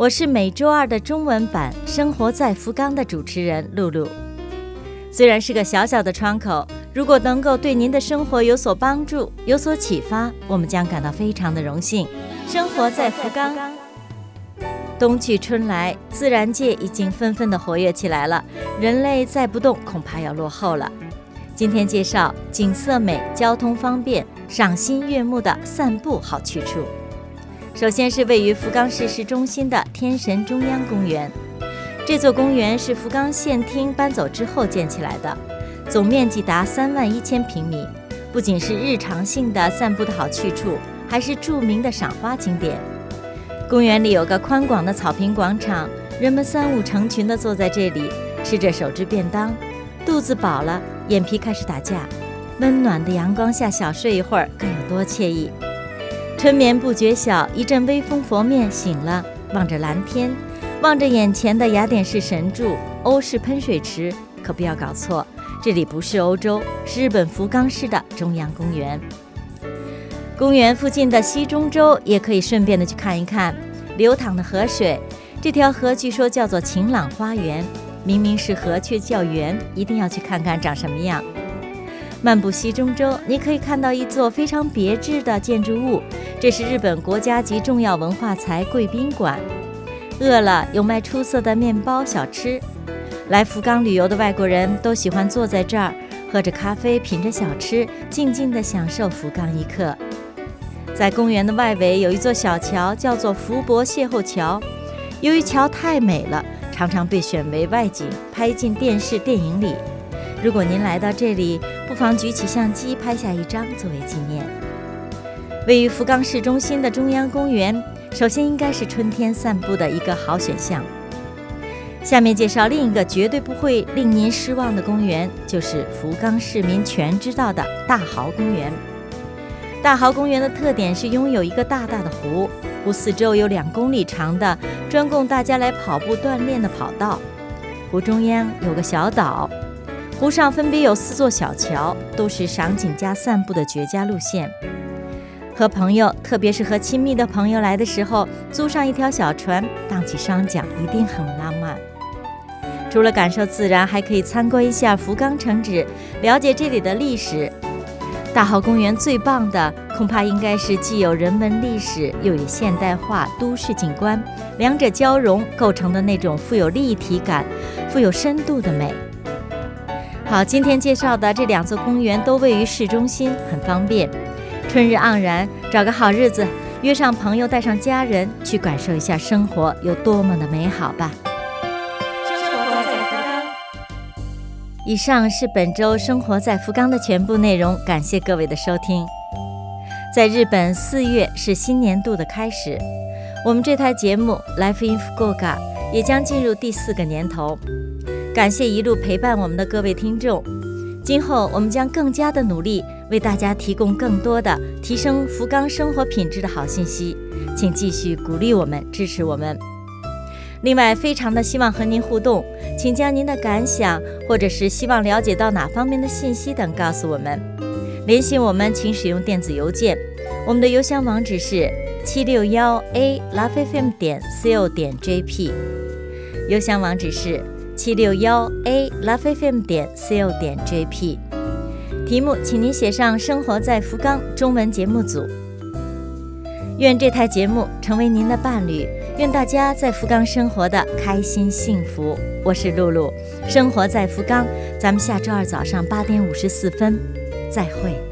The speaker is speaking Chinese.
我是每周二的中文版《生活在福冈》的主持人露露。虽然是个小小的窗口，如果能够对您的生活有所帮助、有所启发，我们将感到非常的荣幸。生活在福冈，冬去春来，自然界已经纷纷的活跃起来了。人类再不动，恐怕要落后了。今天介绍景色美、交通方便、赏心悦目的散步好去处。首先是位于福冈市市中心的天神中央公园。这座公园是福冈县厅搬走之后建起来的，总面积达三万一千平米，不仅是日常性的散步的好去处，还是著名的赏花景点。公园里有个宽广的草坪广场，人们三五成群地坐在这里，吃着手制便当，肚子饱了，眼皮开始打架。温暖的阳光下小睡一会儿，该有多惬意！春眠不觉晓，一阵微风拂面，醒了，望着蓝天，望着眼前的雅典式神柱欧式喷水池，可不要搞错，这里不是欧洲，是日本福冈市的中央公园。公园附近的西中洲也可以顺便的去看一看流淌的河水，这条河据说叫做晴朗花园，明明是河却叫园，一定要去看看长什么样。漫步西中洲，你可以看到一座非常别致的建筑物。这是日本国家级重要文化财贵宾馆。饿了有卖出色的面包小吃。来福冈旅游的外国人都喜欢坐在这儿，喝着咖啡，品着小吃，静静地享受福冈一刻。在公园的外围有一座小桥，叫做福伯邂逅桥。由于桥太美了，常常被选为外景，拍进电视电影里。如果您来到这里，不妨举起相机拍下一张作为纪念。位于福冈市中心的中央公园，首先应该是春天散步的一个好选项。下面介绍另一个绝对不会令您失望的公园，就是福冈市民全知道的大豪公园。大豪公园的特点是拥有一个大大的湖，湖四周有两公里长的专供大家来跑步锻炼的跑道，湖中央有个小岛，湖上分别有四座小桥，都是赏景加散步的绝佳路线。和朋友，特别是和亲密的朋友来的时候，租上一条小船，荡起双桨，一定很浪漫。除了感受自然，还可以参观一下福冈城址，了解这里的历史。大豪公园最棒的，恐怕应该是既有人文历史，又有现代化都市景观，两者交融构成的那种富有立体感、富有深度的美。好，今天介绍的这两座公园都位于市中心，很方便。春日盎然，找个好日子，约上朋友，带上家人，去感受一下生活有多么的美好吧。生活在福冈。以上是本周生活在福冈的全部内容，感谢各位的收听。在日本，四月是新年度的开始，我们这台节目《Life in Fukuoka》也将进入第四个年头。感谢一路陪伴我们的各位听众，今后我们将更加的努力。为大家提供更多的提升福冈生活品质的好信息，请继续鼓励我们，支持我们。另外，非常的希望和您互动，请将您的感想或者是希望了解到哪方面的信息等告诉我们。联系我们，请使用电子邮件，我们的邮箱网址是七六幺 a lovefm 点 co 点 jp。邮箱网址是七六幺 a lovefm 点 co 点 jp。题目，请您写上“生活在福冈”中文节目组。愿这台节目成为您的伴侣，愿大家在福冈生活的开心幸福。我是露露，生活在福冈，咱们下周二早上八点五十四分再会。